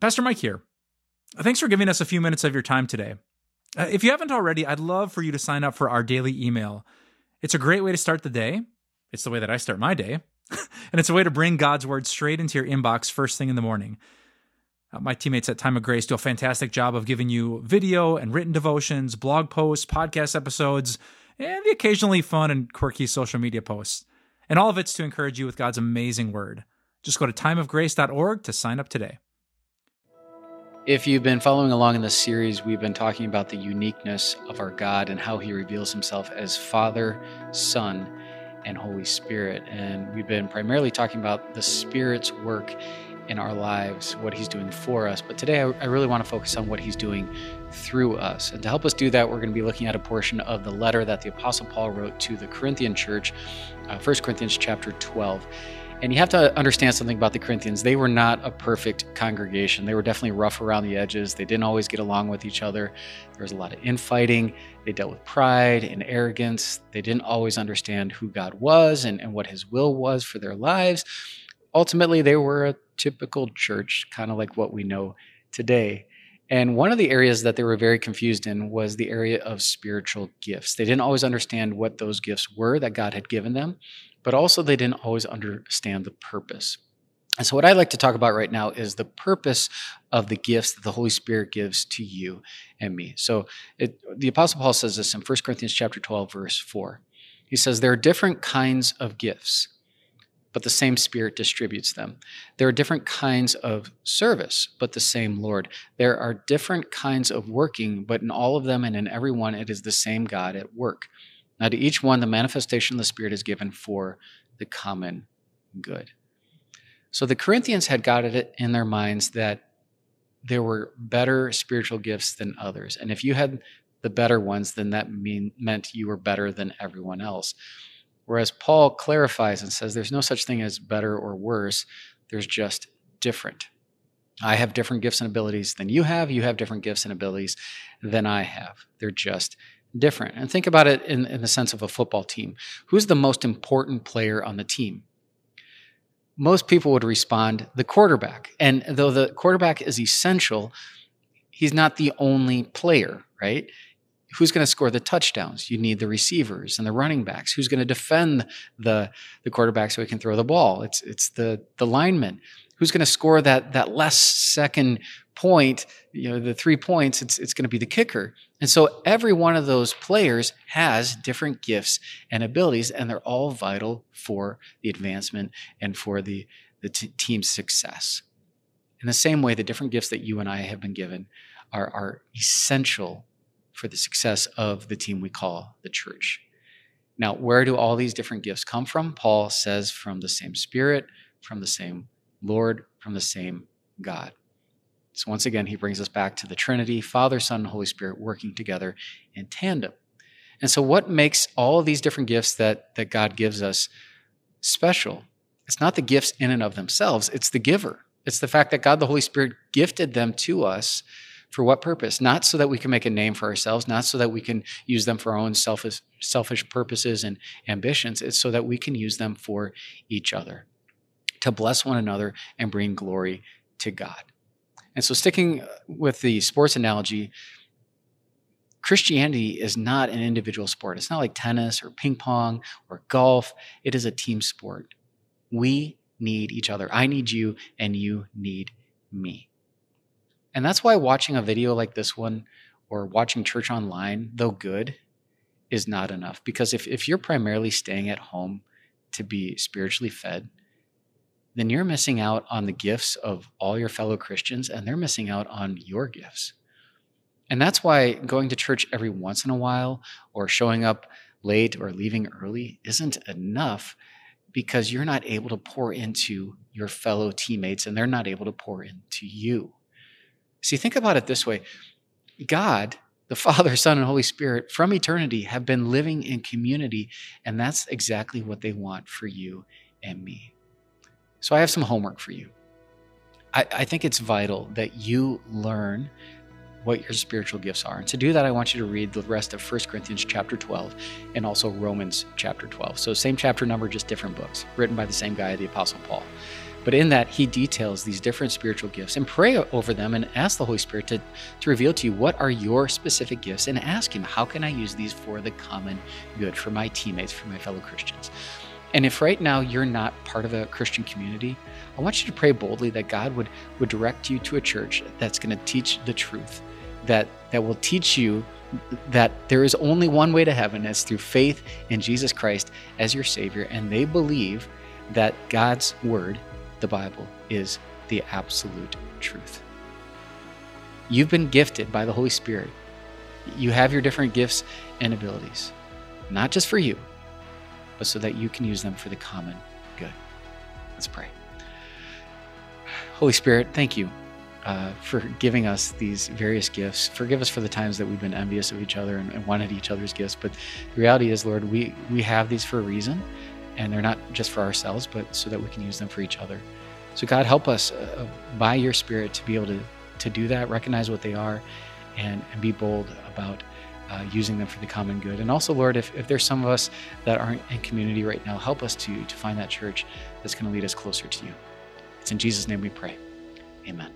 Pastor Mike here. Thanks for giving us a few minutes of your time today. Uh, if you haven't already, I'd love for you to sign up for our daily email. It's a great way to start the day. It's the way that I start my day. and it's a way to bring God's word straight into your inbox first thing in the morning. Uh, my teammates at Time of Grace do a fantastic job of giving you video and written devotions, blog posts, podcast episodes, and the occasionally fun and quirky social media posts. And all of it's to encourage you with God's amazing word. Just go to timeofgrace.org to sign up today. If you've been following along in this series, we've been talking about the uniqueness of our God and how he reveals himself as Father, Son, and Holy Spirit. And we've been primarily talking about the Spirit's work in our lives, what He's doing for us. But today, I, really want to focus on what He's doing through us. And to help us do that, we're going to be looking at a portion of the letter that the Apostle Paul wrote to the Corinthian church, uh, 1 Corinthians chapter 12. And you have to understand something about the Corinthians. They were not a perfect congregation. They were definitely rough around the edges. They didn't always get along with each other. There was a lot of infighting. They dealt with pride and arrogance. They didn't always understand who God was and, and what his will was for their lives. Ultimately, they were a typical church, kind of like what we know today. And one of the areas that they were very confused in was the area of spiritual gifts. They didn't always understand what those gifts were that God had given them but also they didn't always understand the purpose. And so, what I'd like to talk about right now is the purpose of the gifts that the Holy Spirit gives to you and me. So, it, the Apostle Paul says this in 1 Corinthians chapter 12, verse 4. He says, There are different kinds of gifts, but the same Spirit distributes them. There are different kinds of service, but the same Lord. There are different kinds of working, but in all of them and in every one, it is the same God at work. Now, to each one, the manifestation of the Spirit is given for the common good. So the Corinthians had got it in their minds that there were better spiritual gifts than others. And if you had the better ones, then that mean, meant you were better than everyone else. Whereas Paul clarifies and says there's no such thing as better or worse, there's just different. I have different gifts and abilities than you have. You have different gifts and abilities than I have. They're just different. And think about it in, in the sense of a football team. Who's the most important player on the team? Most people would respond the quarterback. And though the quarterback is essential, he's not the only player, right? Who's going to score the touchdowns? You need the receivers and the running backs. Who's going to defend the, the quarterback so he can throw the ball? It's, it's the, the lineman who's going to score that that last second point, you know, the three points, it's it's going to be the kicker. And so every one of those players has different gifts and abilities, and they're all vital for the advancement and for the the t- team's success. In the same way, the different gifts that you and I have been given are, are essential for the success of the team we call the church. Now, where do all these different gifts come from? Paul says from the same Spirit, from the same Lord from the same God. So once again, he brings us back to the Trinity, Father, Son, and Holy Spirit working together in tandem. And so, what makes all these different gifts that, that God gives us special? It's not the gifts in and of themselves, it's the giver. It's the fact that God the Holy Spirit gifted them to us for what purpose? Not so that we can make a name for ourselves, not so that we can use them for our own selfish, selfish purposes and ambitions. It's so that we can use them for each other to bless one another and bring glory to God. And so, sticking uh, with the sports analogy, Christianity is not an individual sport. It's not like tennis or ping pong or golf. It is a team sport. We need each other. I need you, and you need me. And that's why watching a video like this one or watching church online, though good, is not enough. Because if, if you're primarily staying at home to be spiritually fed, then you're missing out on the gifts of all your fellow Christians and they're missing out on your gifts. And that's why going to church every once in a while or showing up late or leaving early isn't enough because you're not able to pour into your fellow teammates and they're not able to pour into you. See, think about it this way God, the Father, Son, and Holy Spirit from eternity have been living in community, and that's exactly what they want for you and me. So I have some homework for you. I, I think it's vital that you learn what your spiritual gifts are. And to do that, I want you to read the rest of 1 Corinthians chapter 12 and also Romans chapter 12. So, same chapter number, just different books, written by the same guy, the Apostle Paul. But in that, he details these different spiritual gifts and pray over them and ask the Holy Spirit to, to reveal to you what are your specific gifts and ask him, how can I use these for the common good, for my teammates, for my fellow Christians? And if right now you're not part of a Christian community, I want you to pray boldly that God would, would direct you to a church that's going to teach the truth, that, that will teach you that there is only one way to heaven, it's through faith in Jesus Christ as your Savior. And they believe that God's Word, the Bible, is the absolute truth. You've been gifted by the Holy Spirit. You have your different gifts and abilities, not just for you, but so that you can use them for the common good. Let's pray. Holy Spirit, thank you uh, for giving us these various gifts. Forgive us for the times that we've been envious of each other and, and, wanted each other's gifts. But the reality is, Lord, we, we have these for a reason, and they're not just for ourselves, but so that we can use them for each other. So, God, help us uh, by your Spirit to be able to, to do that, recognize what they are, and, and be bold about uh, using them for the common good. And also, Lord, if, if there's some of us that aren't in community right now, help us to, to find that church that's going to lead us closer to you. It's in Jesus' name we pray. Amen.